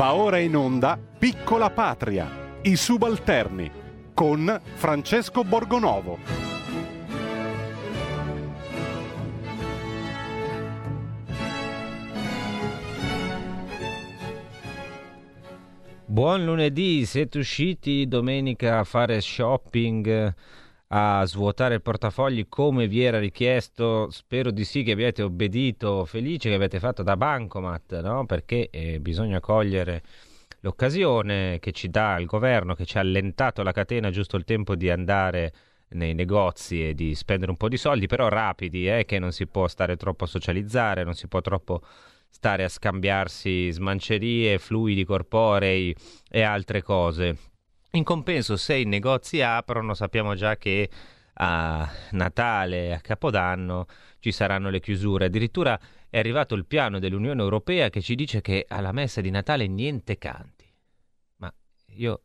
Va ora in onda Piccola Patria, i subalterni, con Francesco Borgonovo. Buon lunedì, siete usciti domenica a fare shopping, a svuotare il portafogli come vi era richiesto? Spero di sì che abbiate obbedito, felice che avete fatto da bancomat, no? Perché eh, bisogna cogliere l'occasione che ci dà il governo, che ci ha allentato la catena giusto il tempo di andare nei negozi e di spendere un po' di soldi, però rapidi, eh, che non si può stare troppo a socializzare, non si può troppo stare a scambiarsi smancerie, fluidi corporei e altre cose. In compenso, se i negozi aprono, sappiamo già che a Natale a Capodanno ci saranno le chiusure. Addirittura è arrivato il piano dell'Unione Europea che ci dice che alla messa di Natale niente canti. Ma io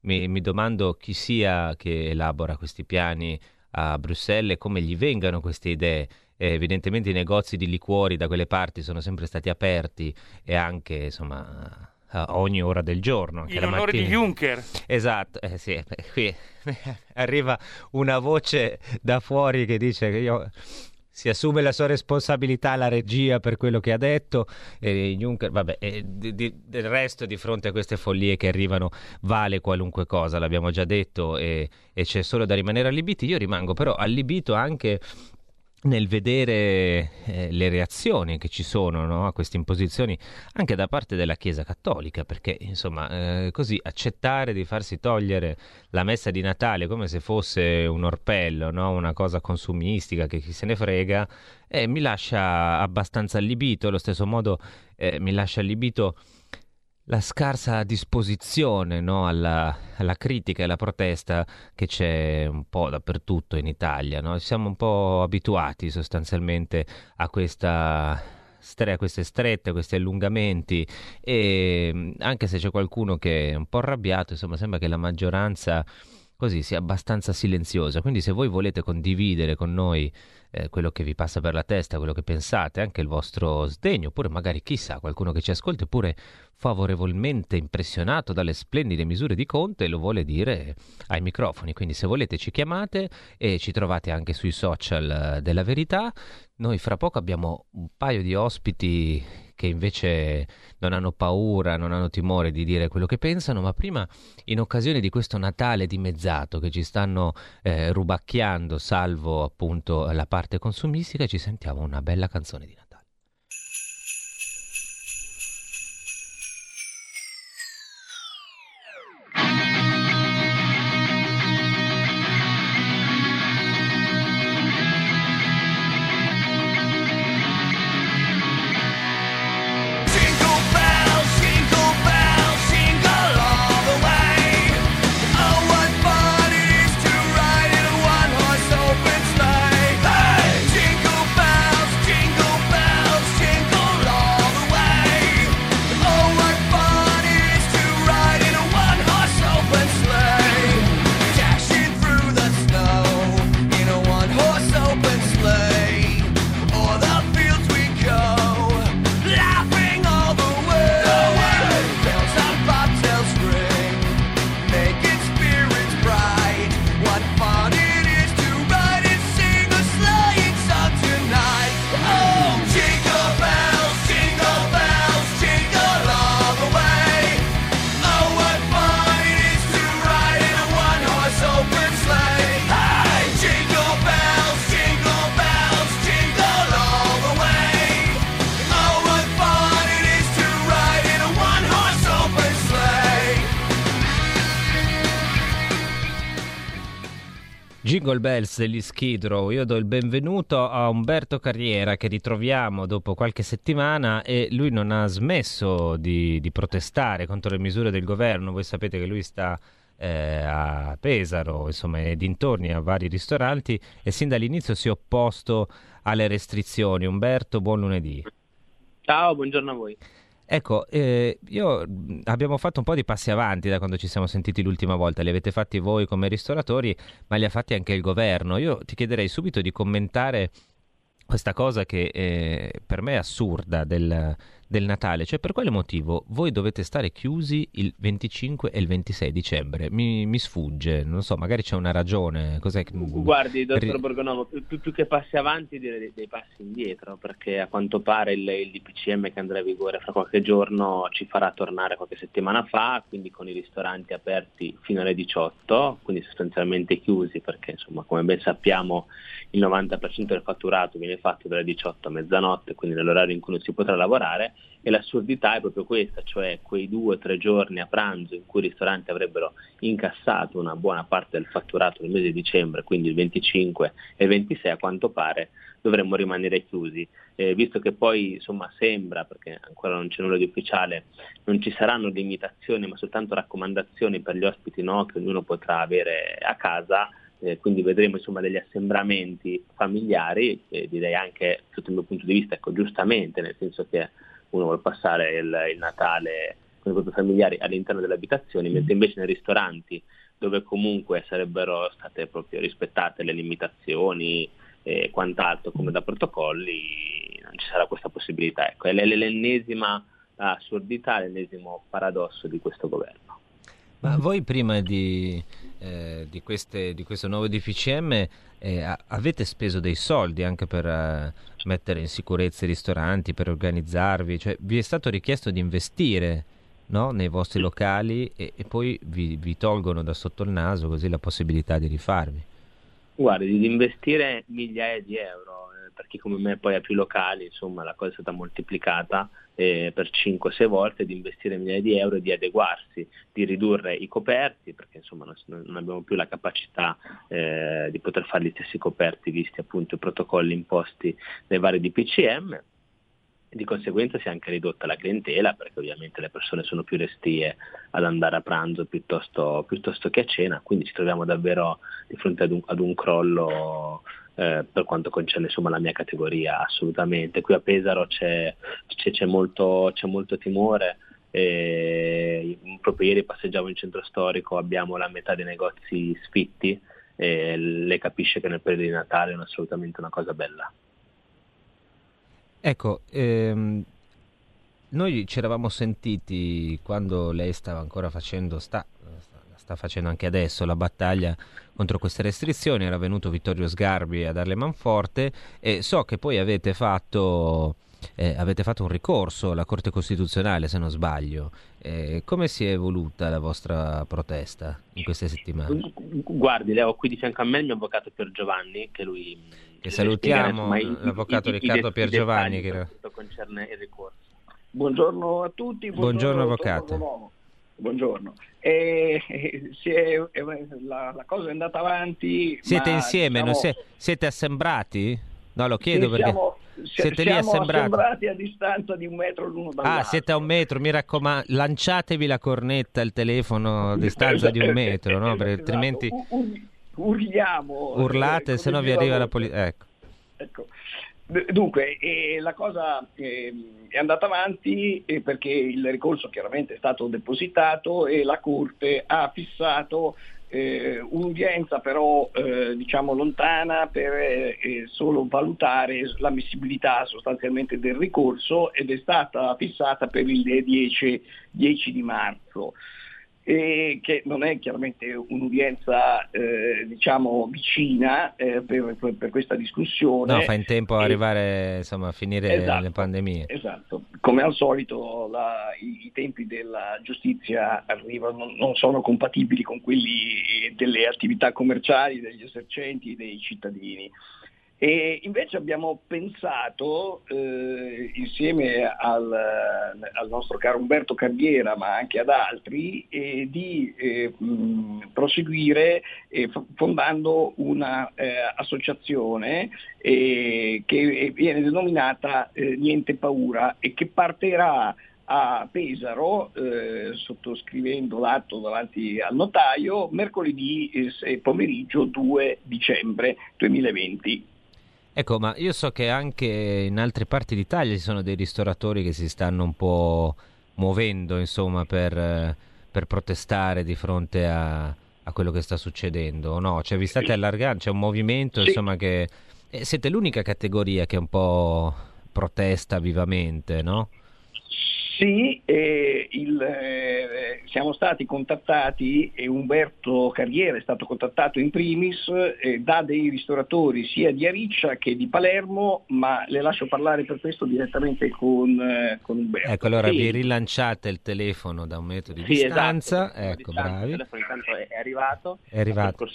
mi, mi domando chi sia che elabora questi piani a Bruxelles e come gli vengano queste idee. Eh, evidentemente i negozi di liquori da quelle parti sono sempre stati aperti e anche insomma a ogni ora del giorno. Anche In onore mattina. di Juncker. Esatto, eh, sì, beh, qui arriva una voce da fuori che dice che io si assume la sua responsabilità la regia per quello che ha detto e Juncker, vabbè, e di- di- del resto di fronte a queste follie che arrivano vale qualunque cosa, l'abbiamo già detto e, e c'è solo da rimanere allibiti. Io rimango però allibito anche nel vedere eh, le reazioni che ci sono no, a queste imposizioni anche da parte della Chiesa Cattolica, perché insomma eh, così accettare di farsi togliere la messa di Natale come se fosse un orpello, no, una cosa consumistica che chi se ne frega, eh, mi lascia abbastanza allibito, allo stesso modo eh, mi lascia allibito la scarsa disposizione no, alla, alla critica e alla protesta che c'è un po' dappertutto in Italia. No? Siamo un po' abituati sostanzialmente a questa stre- queste strette, a questi allungamenti e anche se c'è qualcuno che è un po' arrabbiato, insomma sembra che la maggioranza così sia abbastanza silenziosa. Quindi se voi volete condividere con noi eh, quello che vi passa per la testa, quello che pensate, anche il vostro sdegno, oppure magari chissà qualcuno che ci ascolta, oppure favorevolmente impressionato dalle splendide misure di Conte, lo vuole dire ai microfoni. Quindi se volete ci chiamate e ci trovate anche sui social eh, della verità. Noi fra poco abbiamo un paio di ospiti che invece non hanno paura, non hanno timore di dire quello che pensano, ma prima in occasione di questo Natale dimezzato che ci stanno eh, rubacchiando, salvo appunto la parte consumistica, ci sentiamo una bella canzone di Natale. Jingle Bells degli Skid Row, io do il benvenuto a Umberto Carriera che ritroviamo dopo qualche settimana e lui non ha smesso di, di protestare contro le misure del governo, voi sapete che lui sta eh, a Pesaro, insomma, e dintorni a vari ristoranti e sin dall'inizio si è opposto alle restrizioni. Umberto, buon lunedì. Ciao, buongiorno a voi. Ecco, eh, io abbiamo fatto un po' di passi avanti da quando ci siamo sentiti l'ultima volta, li avete fatti voi come ristoratori, ma li ha fatti anche il governo. Io ti chiederei subito di commentare questa cosa che eh, per me è assurda del, del Natale, cioè per quale motivo voi dovete stare chiusi il 25 e il 26 dicembre? Mi, mi sfugge, non so, magari c'è una ragione. Cos'è che... Guardi, dottor Borgonovo, più, più- più che passi avanti direi dei, dei passi indietro, perché a quanto pare il, il DPCM che andrà in vigore fra qualche giorno ci farà tornare qualche settimana fa, quindi con i ristoranti aperti fino alle 18, quindi sostanzialmente chiusi, perché insomma come ben sappiamo il 90% del fatturato viene fatto dalle 18 a mezzanotte, quindi nell'orario in cui non si potrà lavorare, e l'assurdità è proprio questa, cioè quei due o tre giorni a pranzo in cui i ristoranti avrebbero incassato una buona parte del fatturato nel mese di dicembre, quindi il 25 e il 26 a quanto pare dovremmo rimanere chiusi. Eh, visto che poi insomma sembra, perché ancora non c'è nulla di ufficiale, non ci saranno limitazioni ma soltanto raccomandazioni per gli ospiti no, che ognuno potrà avere a casa, eh, quindi vedremo insomma degli assembramenti familiari, eh, direi anche sotto il mio punto di vista, ecco, giustamente, nel senso che uno vuole passare il, il Natale con i propri familiari all'interno delle abitazioni, mentre invece nei ristoranti dove comunque sarebbero state proprio rispettate le limitazioni e quant'altro come da protocolli, non ci sarà questa possibilità. Ecco, è l'ennesima assurdità, l'ennesimo paradosso di questo governo. Ma voi prima di, eh, di, queste- di questo nuovo DPCM eh, avete speso dei soldi anche per eh, mettere in sicurezza i ristoranti, per organizzarvi, cioè vi è stato richiesto di investire no, nei vostri locali e, e poi vi, vi tolgono da sotto il naso così la possibilità di rifarvi. Guardi, di investire migliaia di euro, per chi come me poi ha più locali, insomma la cosa è stata moltiplicata eh, per 5-6 volte, di investire migliaia di euro e di adeguarsi, di ridurre i coperti, perché insomma non, non abbiamo più la capacità eh, di poter fare gli stessi coperti visti appunto i protocolli imposti dai vari DPCM. Di conseguenza si è anche ridotta la clientela perché ovviamente le persone sono più restie ad andare a pranzo piuttosto, piuttosto che a cena, quindi ci troviamo davvero di fronte ad un, ad un crollo eh, per quanto concerne insomma, la mia categoria, assolutamente. Qui a Pesaro c'è, c'è- c'è molto, c'è molto timore. e proprio ieri passeggiavo in centro storico, abbiamo la metà dei negozi sfitti e lei capisce che nel periodo di Natale è assolutamente una cosa bella. Ecco, ehm, noi ci eravamo sentiti quando lei stava ancora facendo, sta, sta- facendo anche adesso la battaglia contro queste restrizioni, era venuto Vittorio Sgarbi a darle manforte e so che poi avete fatto, eh, avete fatto un ricorso alla Corte Costituzionale, se non sbaglio. Eh, come si è evoluta la vostra protesta in queste settimane? Guardi, Leo, qui di fianco a me il mio avvocato Pier Giovanni, che lui... Che salutiamo, spiegare, i- l'avvocato i- i- i Riccardo det- Pier i Giovanni, che concerne il ricorso. Buongiorno a tutti. Buongiorno, dottor avvocato. Buongiorno. Si è- la, la cosa è andata avanti. Siete insieme, diciamo, sie- siete assembrati? No, lo chiedo sì, perché... siamo, si- siete lì siamo assembrati. assembrati a distanza di un metro l'uno dall'altro. Ah, siete a un metro, mi raccomando, lanciatevi la cornetta, il telefono a distanza di un metro, no? Perché Esatto. altrimenti U- ur- urliamo. urlate, eh, se no vi arriva la polizia. Ecco. Ecco. Dunque, eh, la cosa eh, è andata avanti eh, perché il ricorso chiaramente è stato depositato e la Corte ha fissato eh, un'udienza però eh, diciamo lontana per eh, solo valutare l'ammissibilità sostanzialmente del ricorso ed è stata fissata per il 10, 10 di marzo che non è chiaramente un'udienza eh, diciamo vicina eh, per, per- questa discussione. No, fa in tempo a E- arrivare, insomma, a finire Esatto, le pandemie. Esatto, come al solito la- i, i tempi della giustizia arrivano, non sono compatibili con quelli delle attività commerciali, degli esercenti, dei cittadini. E invece abbiamo pensato, eh, insieme al, al nostro caro Umberto Carriera, ma anche ad altri, eh, di eh, mh, proseguire eh, fondando un'associazione che viene denominata eh, Niente Paura e che partirà a Pesaro, eh, sottoscrivendo l'atto davanti al notaio, mercoledì eh, pomeriggio 2 dicembre 2020. Ecco, ma io so che anche in altre parti d'Italia ci sono dei ristoratori che si stanno un po' muovendo, insomma, per, eh, per protestare di fronte a, a quello che sta succedendo, no? Cioè, vi state Sì. allargando, c'è un movimento, Sì. insomma, che, E siete l'unica categoria che un po' protesta vivamente, no? Sì, eh, il, eh, siamo stati contattati e Umberto Carriera è stato contattato in primis eh, da dei ristoratori sia di Ariccia che di Palermo, ma le lascio parlare per questo direttamente con, eh, con Umberto. Ecco, allora Sì. vi rilanciate il telefono da un metro di Sì, distanza, esatto, ecco, distanza, bravi. Il telefono intanto è, arrivato, È arrivato.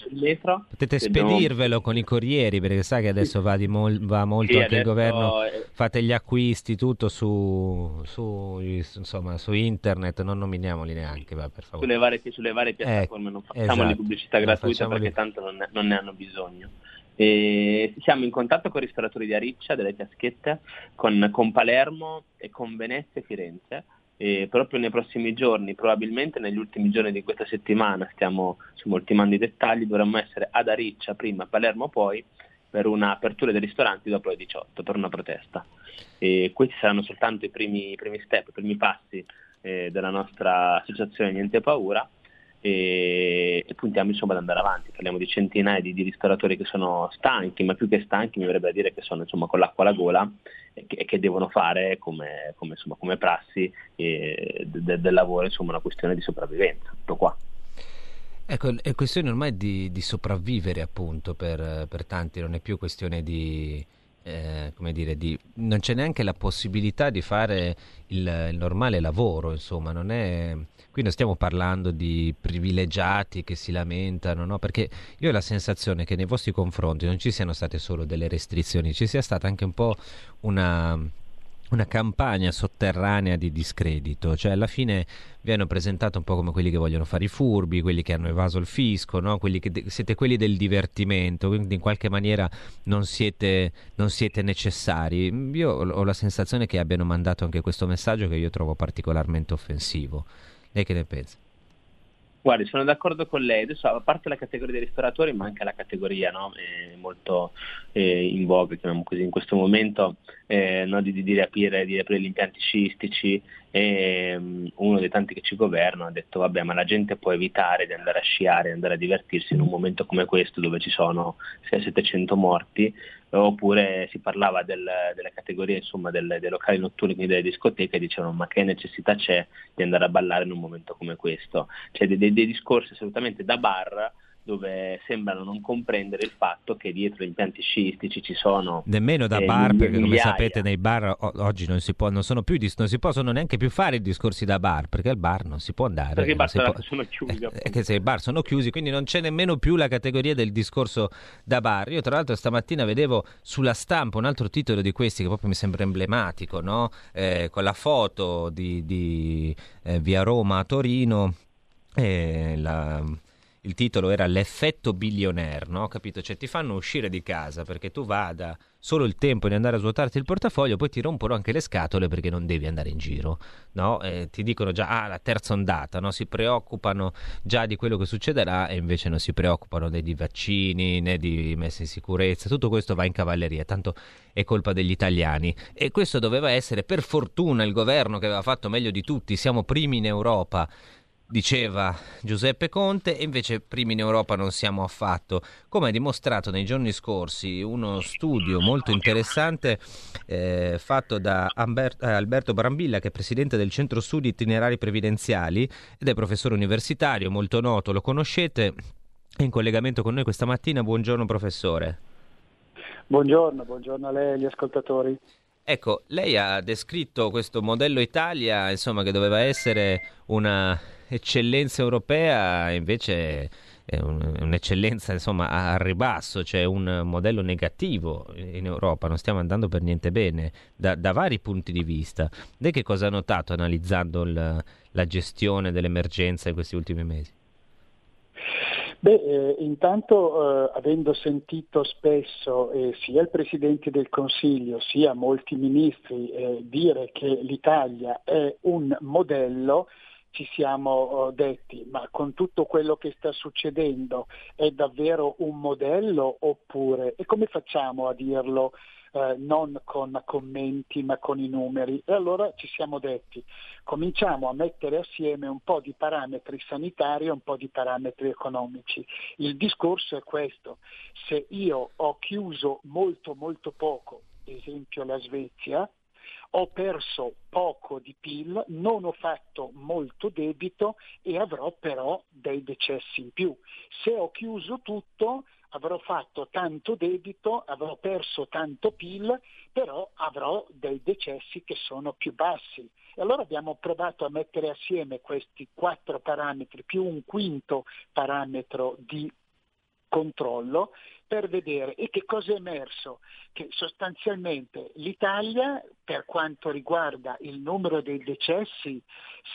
Potete spedirvelo con i corrieri, perché sai che adesso va, di mol- va molto Sì, anche il adesso, governo. Fate gli acquisti, tutto su, su, insomma, su internet, non nominiamoli neanche, va, per favore. sulle varie, sulle varie piattaforme non facciamo esatto. di pubblicità gratuita perché tanto non ne, non ne hanno bisogno. E siamo in contatto con i ristoratori di Ariccia, delle Chiaschette, con, con Palermo e con Venezia e Firenze. E proprio nei prossimi giorni, probabilmente negli ultimi giorni di questa settimana, stiamo insomma, ultimando i dettagli, dovremmo essere ad Ariccia prima, a Palermo poi, per un'apertura dei ristoranti dopo le 18, per una protesta. E questi saranno soltanto i primi, i primi step, i primi passi eh, della nostra associazione Niente Paura e, e puntiamo insomma ad andare avanti. Parliamo di centinaia di, di ristoratori che sono stanchi, ma più che stanchi mi verrebbe a dire che sono insomma con l'acqua alla gola e che, che devono fare come, come, insomma, come prassi eh, de- del lavoro insomma una questione di sopravvivenza. Tutto qua. Ecco, è questione ormai di, di sopravvivere appunto per, per tanti, non è più questione di, eh, come dire, di, non c'è neanche la possibilità di fare il, il normale lavoro, insomma, non è, qui non stiamo parlando di privilegiati che si lamentano, no? Perché io ho la sensazione che nei vostri confronti non ci siano state solo delle restrizioni, ci sia stata anche un po' una una campagna sotterranea di discredito, cioè alla fine vi hanno presentato un po' come quelli che vogliono fare i furbi, quelli che hanno evaso il fisco, no? quelli de- siete quelli del divertimento, quindi in qualche maniera non siete, non siete necessari. Io ho la sensazione che abbiano mandato anche questo messaggio che io trovo particolarmente offensivo. Lei che ne pensa? Guardi, sono d'accordo con lei. Adesso, a parte la categoria dei ristoratori, ma anche la categoria no? eh, molto eh, in voga, chiamiamo così, in questo momento, eh, no? di, di, riaprire, di riaprire gli impianti sciistici. E, um, uno dei tanti che ci governano ha detto: Vabbè, ma la gente può evitare di andare a sciare, di andare a divertirsi in un momento come questo, dove ci sono 600-700 morti. Oppure si parlava del, delle categorie insomma, del, dei locali notturni, quindi delle discoteche, e dicevano: Ma che necessità c'è di andare a ballare in un momento come questo? Cioè, dei, dei, dei discorsi assolutamente da bar dove sembrano non comprendere il fatto che dietro gli impianti sciistici ci sono nemmeno da eh, bar miglia- perché come migliaia. sapete nei bar o- oggi non si può non sono più non si possono neanche più fare i discorsi da bar perché al bar non si può andare perché i bar può- sono chiusi Eh, appunto. che se i bar sono chiusi, quindi non c'è nemmeno più la categoria del discorso da bar. Io, tra l'altro, stamattina vedevo sulla stampa un altro titolo di questi che proprio mi sembra emblematico, no? Eh, con la foto di, di, eh, via Roma a Torino. eh, la- il titolo era L'effetto billionaire, no? Capito? Cioè ti fanno uscire di casa perché tu vada solo il tempo di andare a svuotarti il portafoglio, poi ti rompono anche le scatole perché non devi andare in giro, no? Eh, ti dicono già, ah, la terza ondata, no? Si preoccupano già di quello che succederà e invece non si preoccupano né di vaccini né di messa in sicurezza, tutto questo va in cavalleria, tanto è colpa degli italiani. E questo doveva essere, per fortuna, il governo che aveva fatto meglio di tutti, siamo primi in Europa diceva Giuseppe Conte, e invece primi in Europa non siamo affatto, come ha dimostrato nei giorni scorsi uno studio molto interessante eh, fatto da Amber- eh, Alberto Brambilla, che è presidente del Centro Studi Itinerari Previdenziali ed è professore universitario, molto noto, lo conoscete, è in collegamento con noi questa mattina. Buongiorno professore. Buongiorno, buongiorno a lei e agli ascoltatori. Ecco, lei ha descritto questo modello Italia, insomma, che doveva essere una eccellenza europea, invece è un- un'eccellenza, insomma, a- ribasso, cioè un modello negativo in Europa, non stiamo andando per niente bene da, da vari punti di vista. Lei che cosa ha notato analizzando il- la gestione dell'emergenza in questi ultimi mesi? Beh, eh, intanto eh, avendo sentito spesso eh, sia il Presidente del Consiglio sia molti ministri eh, dire che l'Italia è un modello, ci siamo eh, detti, ma con tutto quello che sta succedendo è davvero un modello oppure e come facciamo a dirlo eh, non con commenti ma con i numeri? E allora ci siamo detti, cominciamo a mettere assieme un po' di parametri sanitari e un po' di parametri economici. Il discorso è questo, se io ho chiuso molto molto poco, esempio la Svezia, ho perso poco di PIL, non ho fatto molto debito e avrò però dei decessi in più. Se ho chiuso tutto avrò fatto tanto debito, avrò perso tanto PIL, però avrò dei decessi che sono più bassi. E allora abbiamo provato a mettere assieme questi quattro parametri più un quinto parametro di controllo per vedere e che cosa è emerso? Che sostanzialmente l'Italia per quanto riguarda il numero dei decessi,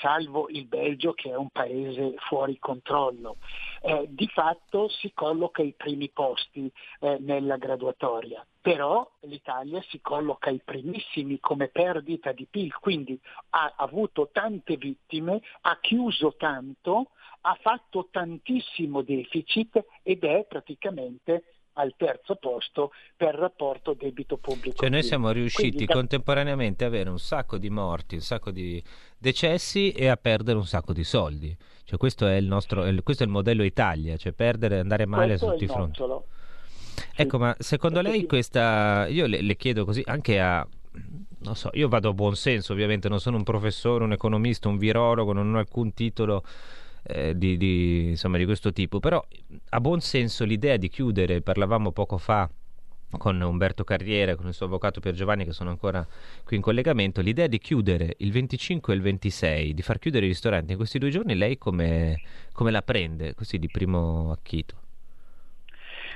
salvo il Belgio che è un paese fuori controllo, eh, di fatto si colloca ai primi posti eh, nella graduatoria. Però l'Italia si colloca ai primissimi come perdita di PIL, quindi ha avuto tante vittime, ha chiuso tanto, ha fatto tantissimo deficit ed è praticamente al terzo posto per rapporto debito pubblico. Cioè noi siamo riusciti Quindi, contemporaneamente a avere un sacco di morti, un sacco di decessi e a perdere un sacco di soldi. Cioè questo è il nostro, il- questo è il modello Italia, cioè perdere e andare male su tutti i fronti. Ecco, ma secondo lei questa... Io le, le chiedo così anche a... Non so, io vado a buon senso ovviamente, non sono un professore, un economista, un virologo, non ho alcun titolo eh, di, di- insomma, di questo tipo, però a buon senso l'idea di chiudere, parlavamo poco fa con Umberto Carriere, con il suo avvocato Pier Giovanni che sono ancora qui in collegamento, l'idea di chiudere il 25 e il 26, di far chiudere i ristoranti in questi due giorni, lei come, come la prende, così di primo acchito?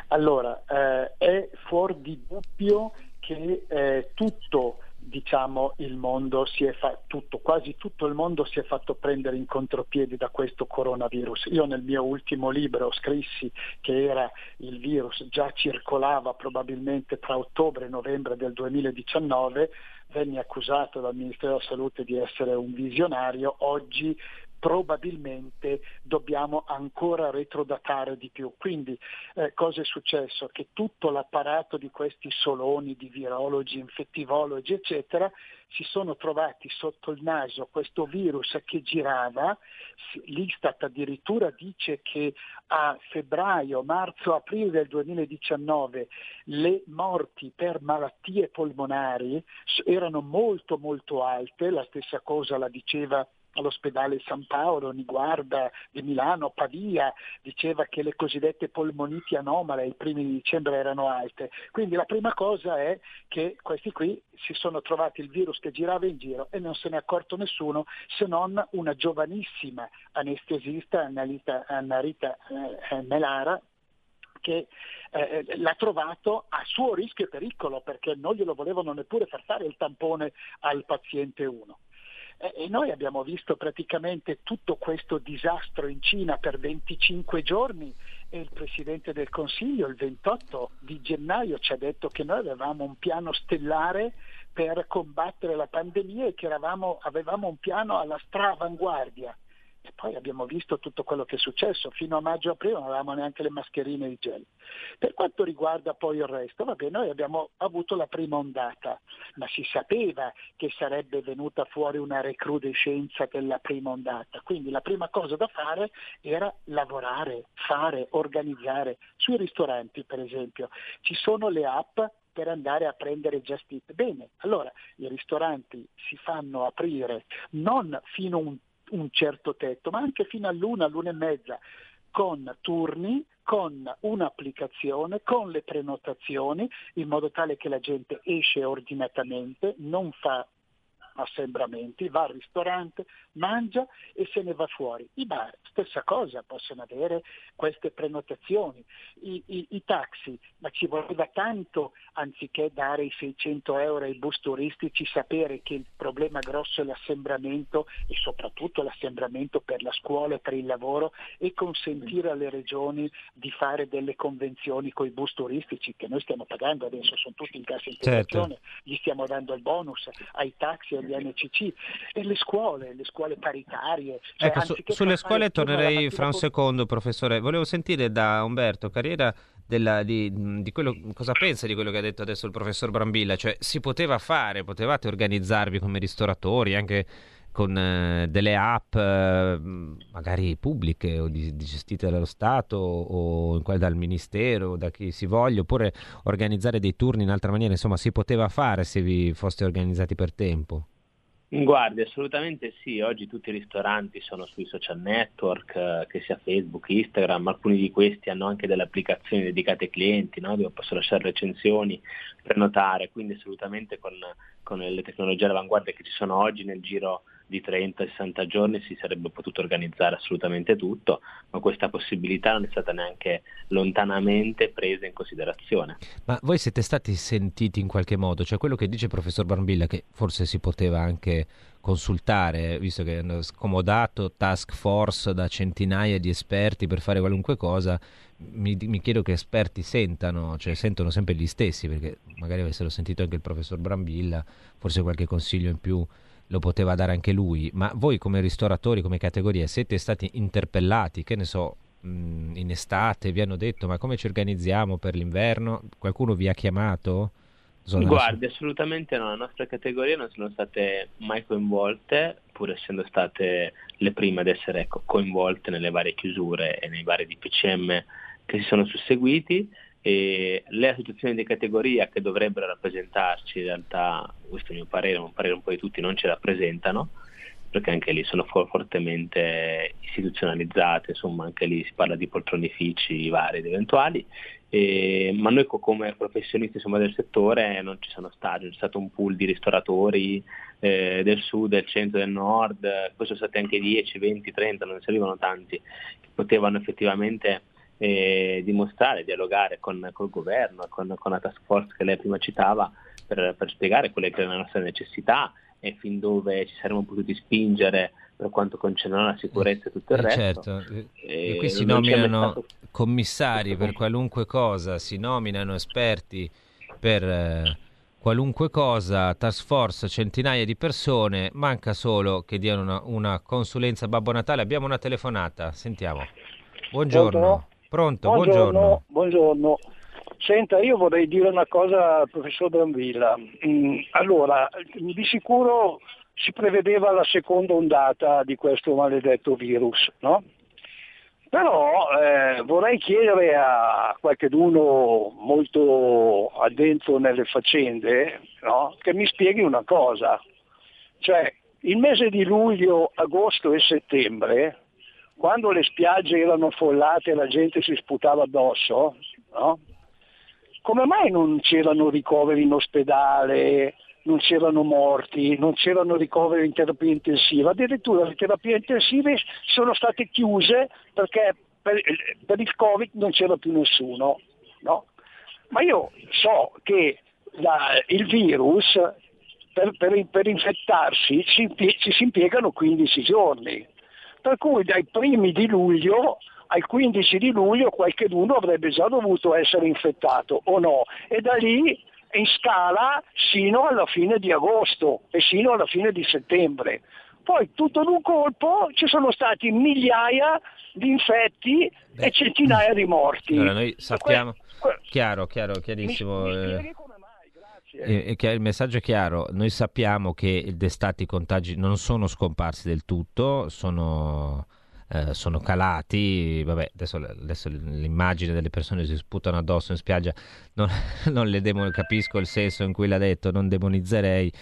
Allora, eh, è fuori di dubbio che eh, tutto diciamo, il mondo si è fa- tutto, quasi tutto il mondo si è fatto prendere in contropiedi da questo coronavirus. Io nel mio ultimo libro scrissi che era il virus già circolava probabilmente tra ottobre e novembre del 2019, venni accusato dal Ministero della Salute di essere un visionario, oggi probabilmente dobbiamo ancora retrodatare di più. Quindi eh, cosa è successo? Che tutto l'apparato di questi soloni, di virologi, infettivologi, eccetera, si sono trovati sotto il naso questo virus che girava, l'Istat addirittura dice che a febbraio, marzo, aprile del 2019 le morti per malattie polmonari erano molto molto alte, la stessa cosa la diceva all'ospedale San Paolo, Niguarda di Milano, Pavia, diceva che le cosiddette polmoniti anomale ai primi di dicembre erano alte. Quindi la prima cosa è che questi qui si sono trovati il virus che girava in giro e non se ne è accorto nessuno se non una giovanissima anestesista, Annalita, Annarita eh, Melara, che eh, l'ha trovato a suo rischio e pericolo perché non glielo volevano neppure far fare il tampone al paziente 1. E noi abbiamo visto praticamente tutto questo disastro in Cina per 25 giorni e il Presidente del Consiglio il 28 di gennaio ci ha detto che noi avevamo un piano stellare per combattere la pandemia e che eravamo, avevamo un piano alla stravanguardia. E poi abbiamo visto tutto quello che è successo, fino a maggio-aprile non avevamo neanche le mascherine di gel. Per quanto riguarda poi il resto, vabbè, noi abbiamo avuto la prima ondata, ma si sapeva che sarebbe venuta fuori una recrudescenza della prima ondata, quindi la prima cosa da fare era lavorare, fare, organizzare. Sui ristoranti, per esempio, ci sono le app per andare a prendere Just Eat. Bene, allora i ristoranti si fanno aprire non fino a un un certo tetto, ma anche fino all'una, all'una e mezza, con turni, con un'applicazione, con le prenotazioni, in modo tale che la gente esce ordinatamente, non fa assembramenti, va al ristorante, mangia e se ne va fuori. I bar, stessa cosa, possono avere queste prenotazioni. I, i, i taxi, ma ci voleva tanto, anziché dare i 600 euro ai bus turistici, sapere che il problema grosso è l'assembramento e soprattutto l'assembramento per la scuola e per il lavoro e consentire alle regioni di fare delle convenzioni con i bus turistici che noi stiamo pagando adesso, sono tutti in cassa integrazione, gli stiamo dando il bonus ai taxi, gli NCC e le scuole, le scuole paritarie. Cioè, Ecco, su- sulle scuole tornerei fra un con- secondo, professore. Volevo sentire da Umberto Carriera della- di, di quello, cosa pensa di quello che ha detto adesso il professor Brambilla. Cioè, si poteva fare, potevate organizzarvi come ristoratori anche con eh, delle app eh, magari pubbliche o di, di gestite dallo Stato o in dal Ministero o da chi si voglia, oppure organizzare dei turni in altra maniera. Insomma, si poteva fare se vi foste organizzati per tempo. Guardi, assolutamente sì, oggi tutti i ristoranti sono sui social network, eh, che sia Facebook, Instagram, alcuni di questi hanno anche delle applicazioni dedicate ai clienti, no? dove posso lasciare recensioni, prenotare, quindi assolutamente con, con le tecnologie all'avanguardia che ci sono oggi nel giro di 30-60 giorni si sarebbe potuto organizzare assolutamente tutto, ma questa possibilità non è stata neanche lontanamente presa in considerazione. Ma voi siete stati sentiti in qualche modo? Cioè quello che dice il professor Brambilla, che forse si poteva anche consultare, visto che hanno scomodato task force da centinaia di esperti per fare qualunque cosa, mi, mi chiedo che esperti sentano, cioè sentono sempre gli stessi, perché magari avessero sentito anche il professor Brambilla, forse qualche consiglio in più lo poteva dare anche lui, ma voi come ristoratori, come categoria, siete stati interpellati, che ne so, mh, in estate vi hanno detto ma come ci organizziamo per l'inverno? Qualcuno vi ha chiamato? Zona- Guardi, assolutamente no, le nostre categorie non sono state mai coinvolte, pur essendo state le prime ad essere ecco, coinvolte nelle varie chiusure e nei vari DPCM che si sono susseguiti e le associazioni di categoria che dovrebbero rappresentarci in realtà, questo è il mio parere, un parere un po' di tutti, non ci rappresentano perché anche lì sono for- fortemente istituzionalizzate, insomma anche lì si parla di poltronifici vari ed eventuali, e- ma noi co- come professionisti insomma, del settore non ci sono stati, c'è stato un pool di ristoratori eh, del sud, del centro, del nord, poi sono stati anche 10, 20, 30, non ne servivano tanti, che potevano effettivamente eh, dimostrare, dialogare con col governo, con, con la task force che lei prima citava, per, per spiegare quelle che erano le nostre necessità e fin dove ci saremmo potuti spingere per quanto concerne la sicurezza e tutto il Eh, resto. certo, e- e qui si nominano stato- commissari per qualunque cosa, si nominano esperti per eh, qualunque cosa, task force, centinaia di persone, manca solo che diano una, una consulenza Babbo Natale. Abbiamo una telefonata, sentiamo. Buongiorno. Pronto, buongiorno. buongiorno. Senta, io vorrei dire una cosa al professor Brambilla. Mm, allora, di sicuro si prevedeva la seconda ondata di questo maledetto virus, no? Però eh, vorrei chiedere a qualcuno molto addentro nelle faccende no? che mi spieghi una cosa. Cioè, il mese di luglio, agosto e settembre, quando le spiagge erano affollate e la gente si sputava addosso, no? come mai non c'erano ricoveri in ospedale, non c'erano morti, non c'erano ricoveri in terapia intensiva? Addirittura le terapie intensive sono state chiuse perché per, per il Covid non c'era più nessuno. No? Ma io so che la- il virus per, per- per infettarsi ci, ci si impiegano 15 giorni. Per cui dai primi di luglio al 15 di luglio qualcuno avrebbe già dovuto essere infettato o no e da lì in scala sino alla fine di agosto e sino alla fine di settembre. Poi tutto in un colpo ci sono stati migliaia di infetti Beh. e centinaia di morti. Allora, noi sappiamo, Que- chiaro, chiaro, mi, chiarissimo. mi eh, il messaggio è chiaro, noi sappiamo che d'estate i contagi non sono scomparsi del tutto, sono, eh, sono calati, vabbè, adesso, adesso l'immagine delle persone che si sputano addosso in spiaggia, non, non le demo- capisco il senso in cui l'ha detto, non demonizzerei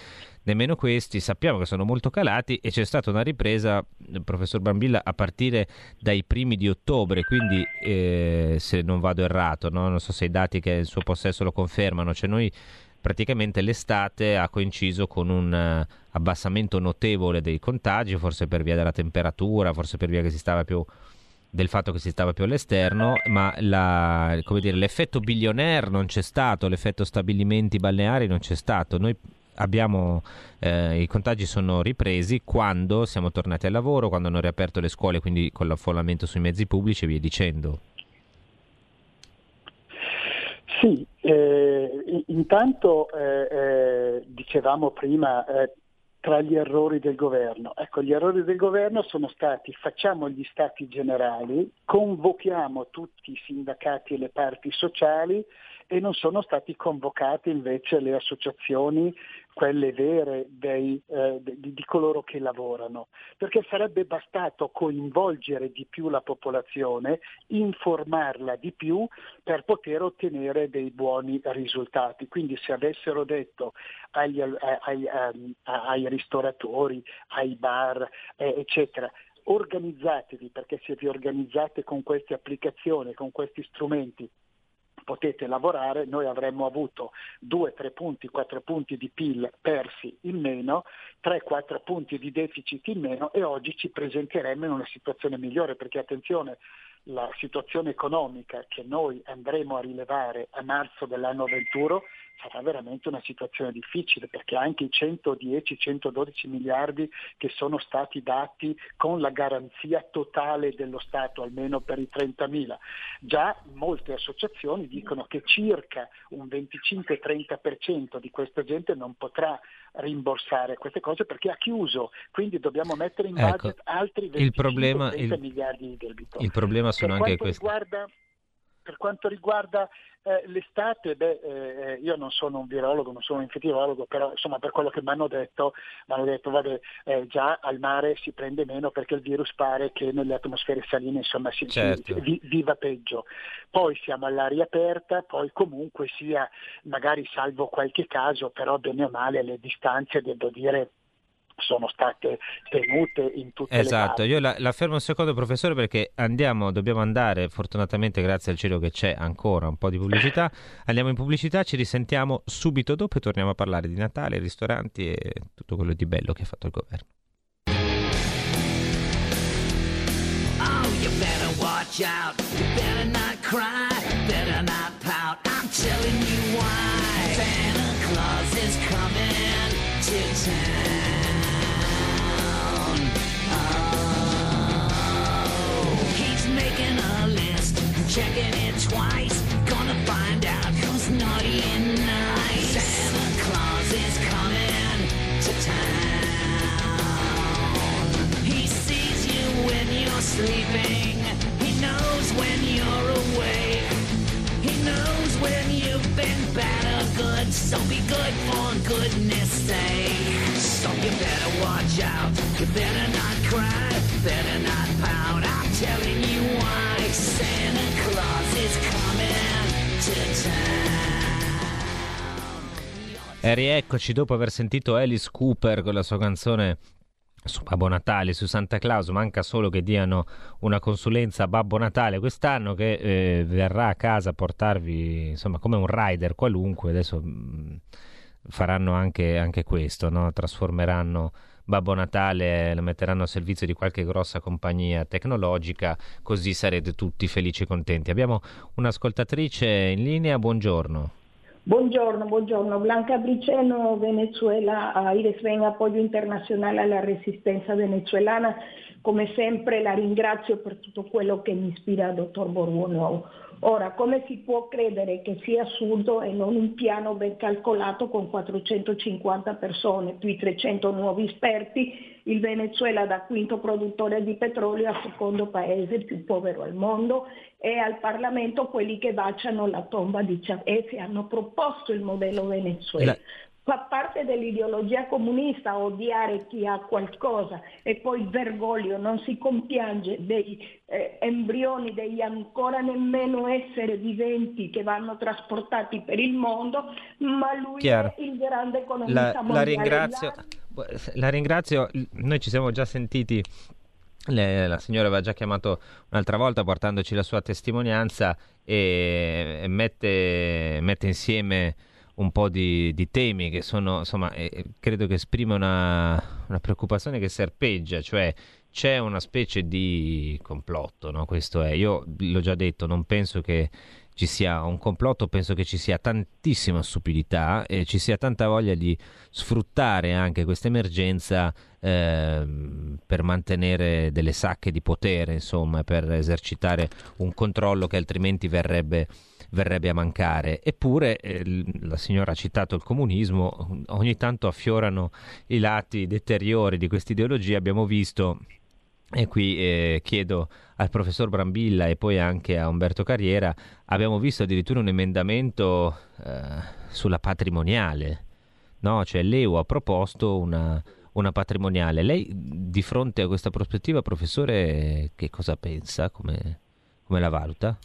nemmeno questi, sappiamo che sono molto calati e c'è stata una ripresa, professor Brambilla, a partire dai primi di ottobre, quindi eh, se non vado errato, no? non so se i dati che in suo possesso lo confermano, cioè noi praticamente l'estate ha coinciso con un eh, abbassamento notevole dei contagi, forse per via della temperatura, forse per via più del fatto che si stava più all'esterno, ma la- dire, l'effetto billionaire non c'è stato, l'effetto stabilimenti balneari non c'è stato. Noi abbiamo eh, i contagi sono ripresi quando siamo tornati al lavoro, quando hanno riaperto le scuole, quindi con l'affollamento sui mezzi pubblici e via dicendo. Sì, eh, in- intanto eh, eh, dicevamo prima, eh, tra gli errori del governo. Ecco, gli errori del governo sono stati facciamo gli stati generali, convochiamo tutti i sindacati e le parti sociali e non sono stati convocate invece le associazioni, quelle vere dei, eh, di, di coloro che lavorano, perché sarebbe bastato coinvolgere di più la popolazione, informarla di più per poter ottenere dei buoni risultati. Quindi se avessero detto agli, ai, ai, ai ristoratori, ai bar, eh, eccetera, organizzatevi perché se vi organizzate con queste applicazioni, con questi strumenti potete lavorare, noi avremmo avuto 2-3 punti, 4 punti di PIL persi in meno, 3-4 punti di deficit in meno e oggi ci presenteremmo in una situazione migliore perché attenzione, la situazione economica che noi andremo a rilevare a marzo dell'anno 21 sarà veramente una situazione difficile perché anche i 110-112 miliardi che sono stati dati con la garanzia totale dello Stato, almeno per i 30 mila, già molte associazioni dicono che circa un 25-30% di questa gente non potrà rimborsare queste cose perché ha chiuso, quindi dobbiamo mettere in Ecco, budget altri il problema- 25-30 il- miliardi di debito. Il problema sono Per anche questi. riguarda- per quanto riguarda eh, l'estate, beh, eh, io non sono un virologo, non sono un infettivologo, però insomma per quello che mi hanno detto, mi hanno detto vabbè, eh, già al mare si prende meno perché il virus pare che nelle atmosfere saline insomma si, Certo. vi- viva peggio. Poi siamo all'aria aperta, poi comunque sia, magari salvo qualche caso, però bene o male le distanze devo dire sono state tenute in tutte Esatto, le io la, la fermo un secondo professore perché andiamo, dobbiamo andare, fortunatamente grazie al cielo che c'è ancora un po' di pubblicità, andiamo in pubblicità, ci risentiamo subito dopo e torniamo a parlare di Natale, ristoranti e tutto quello di bello che ha fatto il governo. Oh, you better watch out. You better not cry. Better not pout. I'm telling you why. Santa Claus is coming to town. Checking it twice. Gonna find out who's naughty and nice. Santa Claus is coming to town. He sees you when you're sleeping. He knows when you're awake. He knows when you've been bad or good. So be good for goodness sake. So you better watch out. You better not cry. Better not pout. I'm telling E rieccoci dopo aver sentito Alice Cooper con la sua canzone su Babbo Natale, su Santa Claus, manca solo che diano una consulenza a Babbo Natale quest'anno che eh, verrà a casa a portarvi, insomma, come un rider qualunque, adesso mh, faranno anche, anche questo, no? trasformeranno Babbo Natale, lo metteranno a servizio di qualche grossa compagnia tecnologica, così sarete tutti felici e contenti. Abbiamo un'ascoltatrice in linea, buongiorno. Buongiorno, buongiorno. Blanca Briceno, Venezuela, a IRESVEN Apoyo Internazionale alla Resistenza Venezuelana. Come sempre la ringrazio per tutto quello che mi ispira, dottor Borgonovo. Ora, come si può credere che sia assurdo e non un piano ben calcolato con 450 persone più i 300 nuovi esperti, il Venezuela da quinto produttore di petrolio a secondo paese più povero al mondo e al Parlamento quelli che baciano la tomba di Chavez e hanno proposto il modello Venezuela. La- Fa parte dell'ideologia comunista odiare chi ha qualcosa e poi Bergoglio non si compiange dei eh, embrioni, degli ancora nemmeno esseri viventi che vanno trasportati per il mondo, ma lui Chiaro. è il grande economista La, la mondiale. ringrazio, la ringrazio, noi ci siamo già sentiti, le- la signora aveva già chiamato un'altra volta portandoci la sua testimonianza e, e mette, mette insieme un po' di, di temi che sono, insomma, eh, credo che esprime una, una preoccupazione che serpeggia, cioè c'è una specie di complotto, no? Questo è, io l'ho già detto, non penso che ci sia un complotto, penso che ci sia tantissima stupidità e ci sia tanta voglia di sfruttare anche questa emergenza ehm, per mantenere delle sacche di potere, insomma, per esercitare un controllo che altrimenti verrebbe, verrebbe a mancare. Eppure, eh, la signora ha citato il comunismo, ogni tanto affiorano i lati deteriori di questa ideologia. Abbiamo visto e qui eh, chiedo al professor Brambilla e poi anche a Umberto Carriera, abbiamo visto addirittura un emendamento eh, sulla patrimoniale, no? Cioè l'EU ha proposto una, una patrimoniale. Lei di fronte a questa prospettiva, professore, che cosa pensa? Come, come la valuta?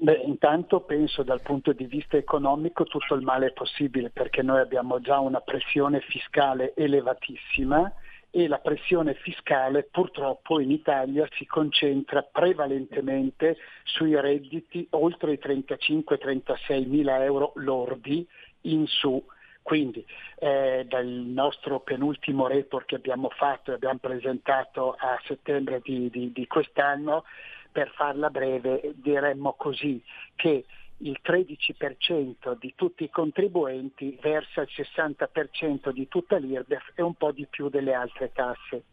Beh, intanto penso dal punto di vista economico tutto il male possibile perché noi abbiamo già una pressione fiscale elevatissima e la pressione fiscale purtroppo in Italia si concentra prevalentemente sui redditi oltre i 35-36 mila euro lordi in su. Quindi eh, dal nostro penultimo report che abbiamo fatto e abbiamo presentato a settembre di, di, di quest'anno, per farla breve diremmo così che il 13% di tutti i contribuenti versa il 60% di tutta l'IRBEF e un po' di più delle altre tasse.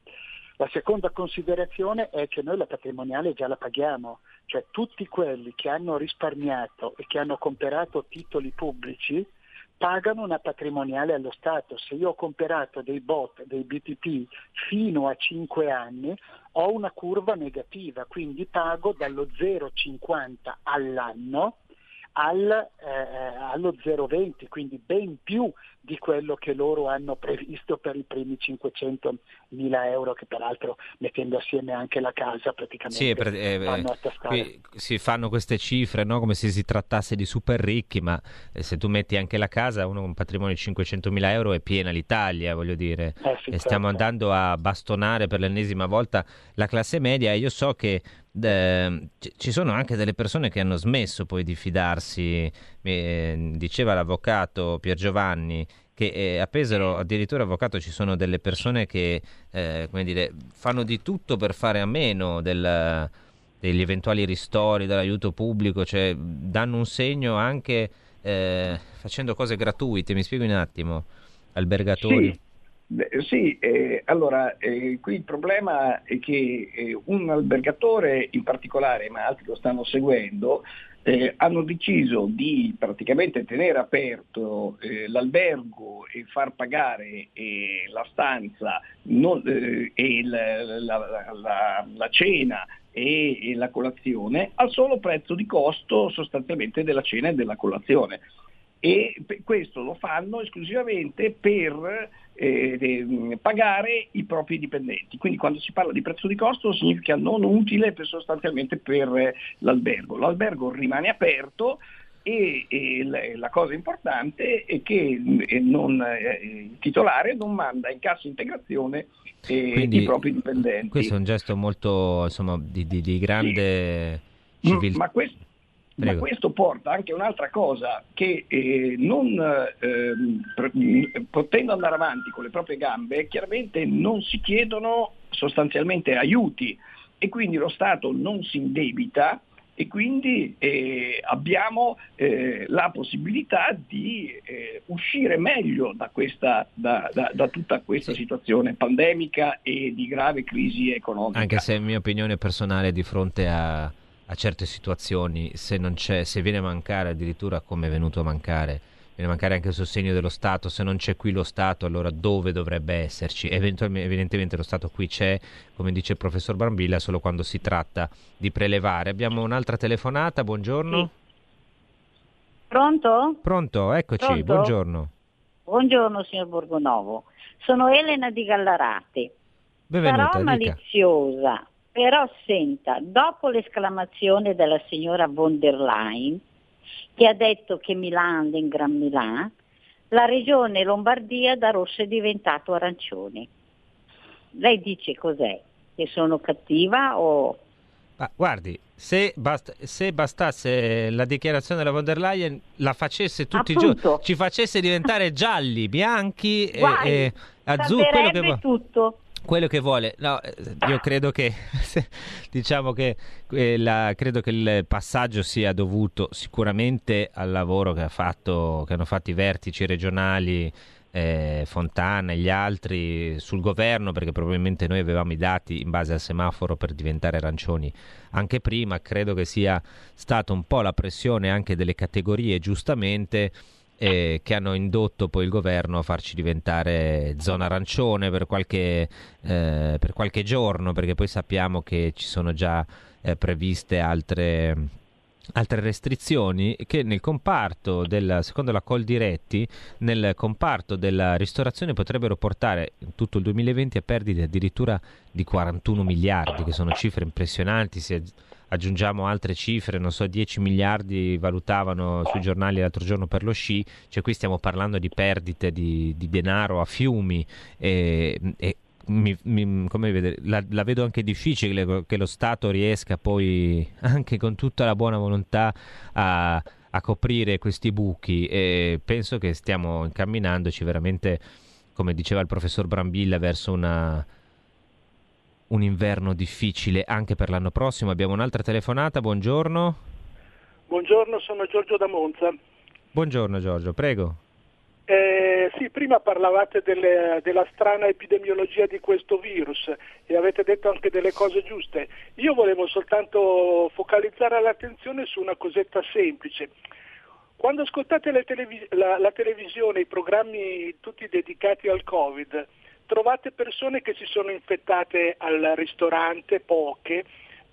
La seconda considerazione è che noi la patrimoniale già la paghiamo, cioè tutti quelli che hanno risparmiato e che hanno comprato titoli pubblici pagano una patrimoniale allo Stato. Se io ho comprato dei bot, dei BTP fino a 5 anni, ho una curva negativa, quindi pago dallo 0,50 all'anno al, eh, allo 0,20, quindi ben più di quello che loro hanno previsto per i primi 500 mila euro, che peraltro mettendo assieme anche la casa praticamente Sì, per- eh, qui si fanno queste cifre no? come se si trattasse di super ricchi, ma eh, se tu metti anche la casa, uno con un patrimonio di 500 mila euro è piena l'Italia, voglio dire. Eh sì, e stiamo certo. andando a bastonare per l'ennesima volta la classe media e io so che eh, ci- sono anche delle persone che hanno smesso poi di fidarsi, eh, diceva l'avvocato Pier Giovanni che eh, a Pesaro addirittura avvocato ci sono delle persone che eh, dire, fanno di tutto per fare a meno del- degli eventuali ristori dall'aiuto pubblico, cioè danno un segno anche eh, facendo cose gratuite, mi spiego un attimo, albergatori. Sì, sì, eh, allora eh, qui il problema è che eh, un albergatore in particolare, ma altri lo stanno seguendo, eh, hanno deciso di praticamente tenere aperto eh, l'albergo e far pagare eh, la stanza non- e la, la- la- la cena e, e la colazione al solo prezzo di costo sostanzialmente della cena e della colazione. E questo lo fanno esclusivamente per eh, de- pagare i propri dipendenti. Quindi quando si parla di prezzo di costo significa non utile per- sostanzialmente per eh, l'albergo. L'albergo rimane aperto e, e la cosa importante è che mm, non- eh, il titolare non manda in cassa integrazione eh, Quindi, i propri dipendenti. Questo è un gesto molto insomma, di, di- di grande Mm, civiltà. Ma questo, ma Prego. questo porta anche a un'altra cosa, che eh, non, mh, potendo andare avanti con le proprie gambe, chiaramente non si chiedono sostanzialmente aiuti e quindi lo Stato non si indebita e quindi eh, abbiamo eh, la possibilità di eh, uscire meglio da, questa, da, da- da tutta questa Sì. situazione pandemica e di grave crisi economica. Anche se è mia opinione personale di fronte a, a certe situazioni, se non c'è, se viene a mancare addirittura come è venuto a mancare, viene a mancare anche il sostegno dello Stato, se non c'è qui lo Stato, allora dove dovrebbe esserci? Eventualmente, evidentemente lo Stato qui c'è, come dice il professor Brambilla, solo quando si tratta di prelevare. Abbiamo un'altra telefonata, buongiorno. Pronto? Pronto, eccoci, Pronto? buongiorno. Buongiorno signor Borgonovo, sono Elena di Gallarate. Benvenuta, Sarò dica. Però senta, dopo l'esclamazione della signora von der Leyen, che ha detto che Milan è in Gran Milan, la regione Lombardia da rosso è diventato arancione. Lei dice cos'è? Che sono cattiva o... Ma guardi, se, bast- se bastasse la dichiarazione della von der Leyen, la facesse tutti i giorni, ci facesse diventare gialli, bianchi e, Guai, e azzurri, quello che, tutto. Quello che vuole. No, eh, io credo che, diciamo che, eh, credo che il passaggio sia dovuto sicuramente al lavoro che, ha fatto, che hanno fatto i vertici regionali eh, Fontana e gli altri sul governo, perché probabilmente noi avevamo i dati in base al semaforo per diventare arancioni anche prima, credo che sia stata un po' la pressione anche delle categorie, giustamente, eh, che hanno indotto poi il governo a farci diventare zona arancione per qualche, eh, per qualche giorno, perché poi sappiamo che ci sono già eh, previste altre, altre restrizioni che nel comparto del, secondo la Coldiretti, nel comparto della ristorazione potrebbero portare in tutto il 2020 a perdite addirittura di 41 miliardi, che sono cifre impressionanti. Se aggiungiamo altre cifre, non so, 10 miliardi valutavano sui giornali l'altro giorno per lo sci, cioè qui stiamo parlando di perdite di, di denaro a fiumi e, e mi, mi- come vede, la, la vedo anche difficile che lo Stato riesca poi, anche con tutta la buona volontà, a, a coprire questi buchi e penso che stiamo incamminandoci veramente, come diceva il professor Brambilla, verso una, un inverno difficile anche per l'anno prossimo. Abbiamo un'altra telefonata, buongiorno. Buongiorno, sono Giorgio da Monza. Buongiorno Giorgio, prego. Eh, sì, prima parlavate delle- della strana epidemiologia di questo virus e avete detto anche delle cose giuste. Io volevo soltanto focalizzare l'attenzione su una cosetta semplice. Quando ascoltate le televi- la, la televisione, i programmi tutti dedicati al Covid, trovate persone che si sono infettate al ristorante, poche,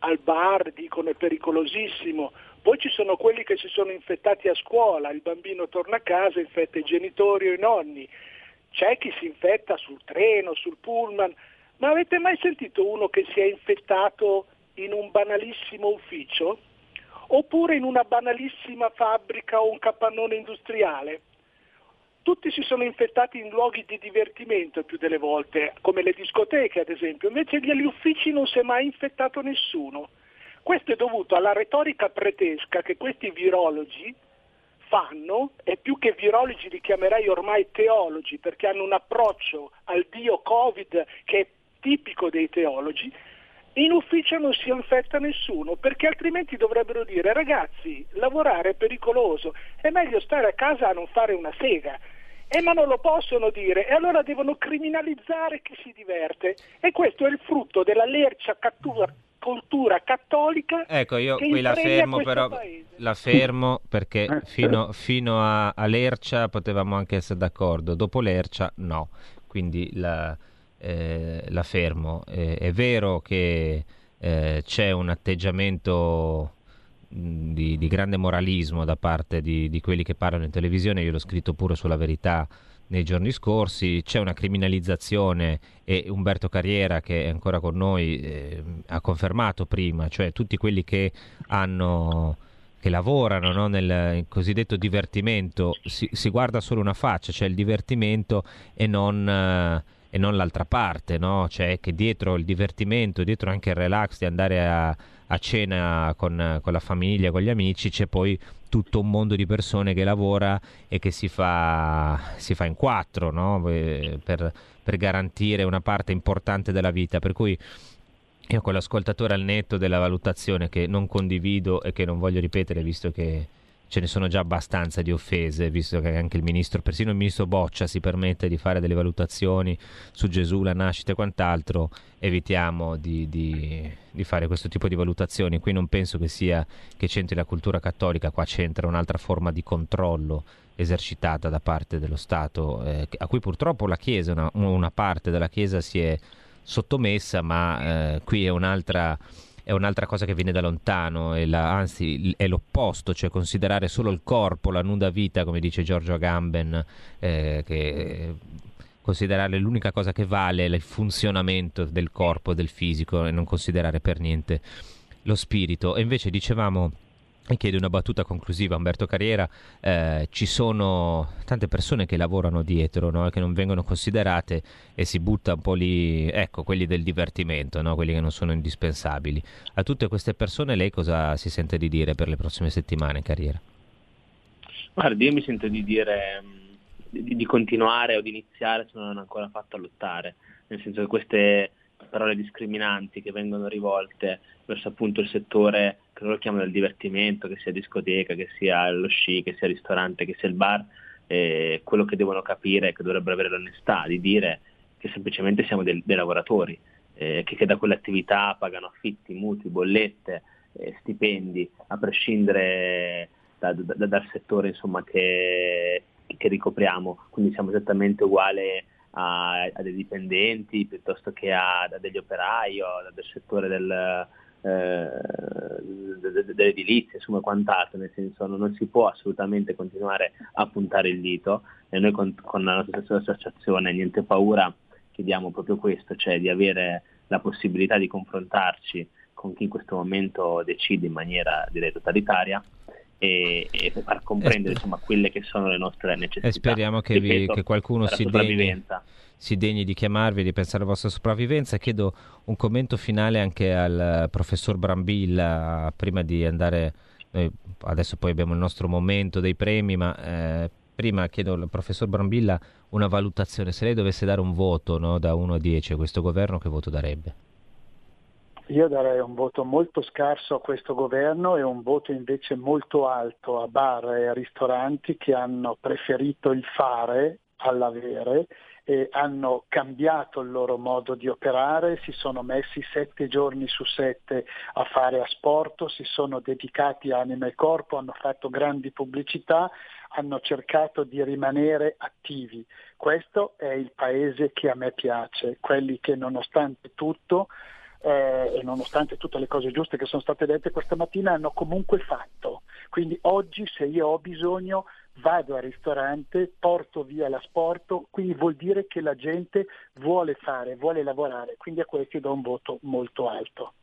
al bar, dicono è pericolosissimo. Poi ci sono quelli che si sono infettati a scuola, il bambino torna a casa, infetta i genitori o i nonni. C'è chi si infetta sul treno, sul pullman, ma avete mai sentito uno che si è infettato in un banalissimo ufficio? Oppure in una banalissima fabbrica o un capannone industriale? Tutti si sono infettati in luoghi di divertimento più delle volte, come le discoteche ad esempio, invece negli uffici non si è mai infettato nessuno. Questo è dovuto alla retorica pretesca che questi virologi fanno, e più che virologi li chiamerei ormai teologi, perché hanno un approccio al dio Covid che è tipico dei teologi, in ufficio non si infetta nessuno, perché altrimenti dovrebbero dire ragazzi, lavorare è pericoloso, è meglio stare a casa a non fare una sega. E ma non lo possono dire, e allora devono criminalizzare chi si diverte. E questo è il frutto della lercia cattura- cultura cattolica Ecco, io qui la fermo, però paese. la fermo perché fino, fino a, a Lercia potevamo anche essere d'accordo, dopo Lercia no, quindi la, eh, la fermo. Eh, è vero che eh, c'è un atteggiamento di, di grande moralismo da parte di, di quelli che parlano in televisione, io l'ho scritto pure sulla verità nei giorni scorsi, c'è una criminalizzazione e Umberto Carriera che è ancora con noi eh, ha confermato prima, cioè tutti quelli che hanno che lavorano no, nel cosiddetto divertimento, si, si guarda solo una faccia, cioè il divertimento e non, eh, e non l'altra parte, no? cioè che dietro il divertimento, dietro anche il relax di andare a, a cena con, con la famiglia, con gli amici, c'è poi tutto un mondo di persone che lavora e che si fa, si fa in quattro no? Eh, per, per garantire una parte importante della vita. Per cui io con l'ascoltatore al netto della valutazione che non condivido e che non voglio ripetere visto che ce ne sono già abbastanza di offese, visto che anche il ministro, persino il ministro Boccia si permette di fare delle valutazioni su Gesù, la nascita e quant'altro, evitiamo di, di- di fare questo tipo di valutazioni. Qui non penso che sia che c'entri la cultura cattolica, qua c'entra un'altra forma di controllo esercitata da parte dello Stato, eh, a cui purtroppo la Chiesa, una, una parte della Chiesa si è sottomessa, ma eh, qui è un'altra, è un'altra cosa che viene da lontano, è la- anzi è l'opposto, cioè considerare solo il corpo, la nuda vita, come dice Giorgio Agamben, eh, che considerare l'unica cosa che vale il funzionamento del corpo, del fisico e non considerare per niente lo spirito. E invece dicevamo e chiedo una battuta conclusiva, Umberto Carriera, eh, ci sono tante persone che lavorano dietro, no? che non vengono considerate e si butta un po' lì, ecco, quelli del divertimento, no? quelli che non sono indispensabili. A tutte queste persone lei cosa si sente di dire per le prossime settimane, Carriera? Guardi, io mi sento di dire mh, di, di continuare o di iniziare se non hanno ancora fatto a lottare, nel senso che queste parole discriminanti che vengono rivolte verso appunto il settore che loro chiamano il divertimento, che sia discoteca, che sia lo sci, che sia il ristorante, che sia il bar, eh, quello che devono capire è che dovrebbero avere l'onestà di dire che semplicemente siamo del- dei lavoratori, eh, che, che da quell'attività pagano affitti, mutui, bollette, eh, stipendi, a prescindere da- da- dal settore insomma, che, che ricopriamo, quindi siamo esattamente uguali a, a dei dipendenti piuttosto che a, a degli operai o del settore del, eh, de- de- dell'edilizia, insomma quant'altro, nel senso non si può assolutamente continuare a puntare il dito e noi con, con la nostra stessa associazione Niente Paura chiediamo proprio questo, cioè di avere la possibilità di confrontarci con chi in questo momento decide in maniera direi totalitaria e, e far comprendere insomma quelle che sono le nostre necessità. E speriamo che, vi- che qualcuno si degni, si degni di chiamarvi, di pensare alla vostra sopravvivenza. Chiedo un commento finale anche al eh, professor Brambilla prima di andare. noi adesso poi abbiamo il nostro momento dei premi, ma eh, prima chiedo al professor Brambilla una valutazione. Se lei dovesse dare un voto no, da 1 a 10 a questo governo, che voto darebbe? Io darei un voto molto scarso a questo governo e un voto invece molto alto a bar e ristoranti che hanno preferito il fare all'avere e hanno cambiato il loro modo di operare, si sono messi sette giorni su sette a fare asporto, si sono dedicati anima e corpo, hanno fatto grandi pubblicità, hanno cercato di rimanere attivi. Questo è il paese che a me piace, quelli che nonostante tutto eh, e nonostante tutte le cose giuste che sono state dette questa mattina hanno comunque fatto. Quindi oggi se io ho bisogno vado al ristorante, porto via l'asporto, quindi vuol dire che la gente vuole fare, vuole lavorare, quindi a questi do un voto molto alto.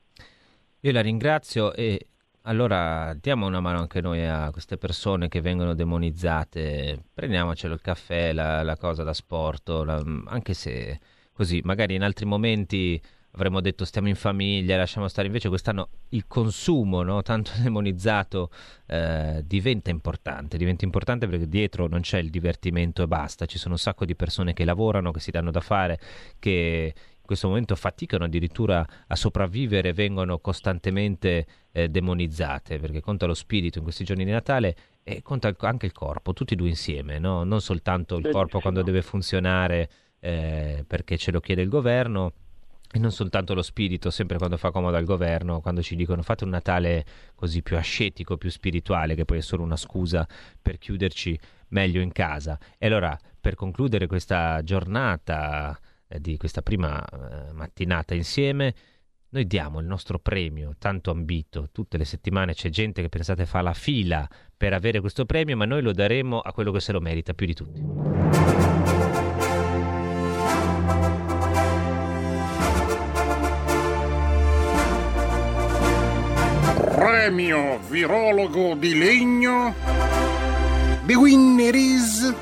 Io la ringrazio e allora diamo una mano anche noi a queste persone che vengono demonizzate. Prendiamocelo il caffè, la, la cosa da sport, anche se così, magari in altri momenti avremmo detto stiamo in famiglia, lasciamo stare. Invece quest'anno il consumo, no, tanto demonizzato, eh, diventa importante. Diventa importante perché dietro non c'è il divertimento e basta. Ci sono un sacco di persone che lavorano, che si danno da fare, che in questo momento faticano addirittura a sopravvivere, vengono costantemente eh, demonizzate, perché conta lo spirito in questi giorni di Natale e conta anche il corpo, tutti e due insieme, no? non soltanto il corpo quando deve funzionare eh, perché ce lo chiede il governo. E non soltanto lo spirito, sempre quando fa comodo al governo, quando ci dicono fate un Natale così più ascetico, più spirituale, che poi è solo una scusa per chiuderci meglio in casa. E allora, per concludere questa giornata eh, di questa prima eh, mattinata insieme, noi diamo il nostro premio tanto ambito. Tutte le settimane c'è gente che pensate fa la fila per avere questo premio, ma noi lo daremo a quello che se lo merita più di tutti. Premio virologo di legno. The winner is.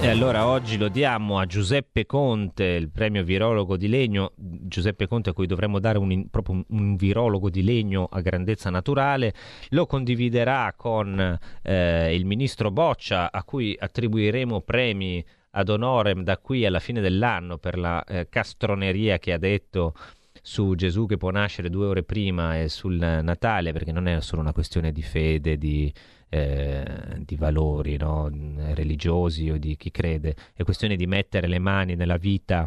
E allora oggi lo diamo a Giuseppe Conte, il premio virologo di legno. Giuseppe Conte a cui dovremmo dare un, proprio un, un virologo di legno a grandezza naturale. Lo condividerà con eh, il ministro Boccia a cui attribuiremo premi ad honorem da qui alla fine dell'anno per la eh, castroneria che ha detto su Gesù che può nascere due ore prima e sul Natale, perché non è solo una questione di fede, di, eh, di valori no? religiosi o di chi crede, è questione di mettere le mani nella vita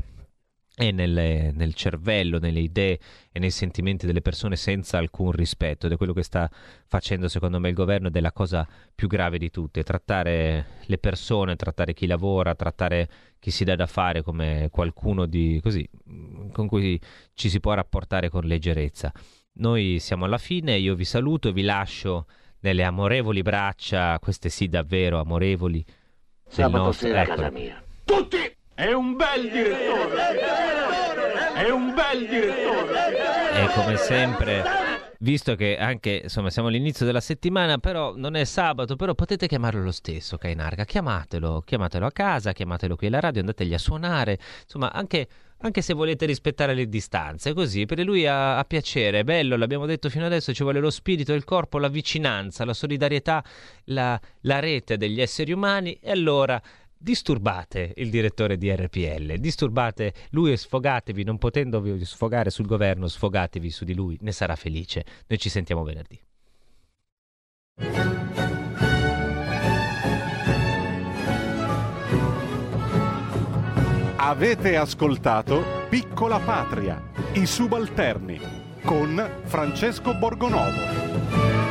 e nelle- nel cervello, nelle idee e nei sentimenti delle persone senza alcun rispetto ed è quello che sta facendo secondo me il governo ed è la cosa più grave di tutte, trattare le persone, trattare chi lavora, trattare chi si dà da fare come qualcuno di così con cui ci si può rapportare con leggerezza. Noi siamo alla fine, io vi saluto e vi lascio nelle amorevoli braccia, queste sì davvero amorevoli. del Sabato nostro- sera ecco. casa mia. Tutti! È un bel direttore! È un bel direttore! E come sempre, visto che anche insomma siamo all'inizio della settimana, però non è sabato, però potete chiamarlo lo stesso, Kainarga. Chiamatelo, chiamatelo a casa, chiamatelo qui alla radio, andategli a suonare, insomma, anche, anche se volete rispettare le distanze, così per lui ha, ha piacere, è bello, l'abbiamo detto fino adesso, ci vuole lo spirito, il corpo, la vicinanza, la solidarietà, la, la rete degli esseri umani, e allora disturbate il direttore di RPL, disturbate lui e sfogatevi, non potendovi sfogare sul governo, sfogatevi su di lui, ne sarà felice. Noi ci sentiamo venerdì. Avete ascoltato Piccola Patria, i subalterni con Francesco Borgonovo.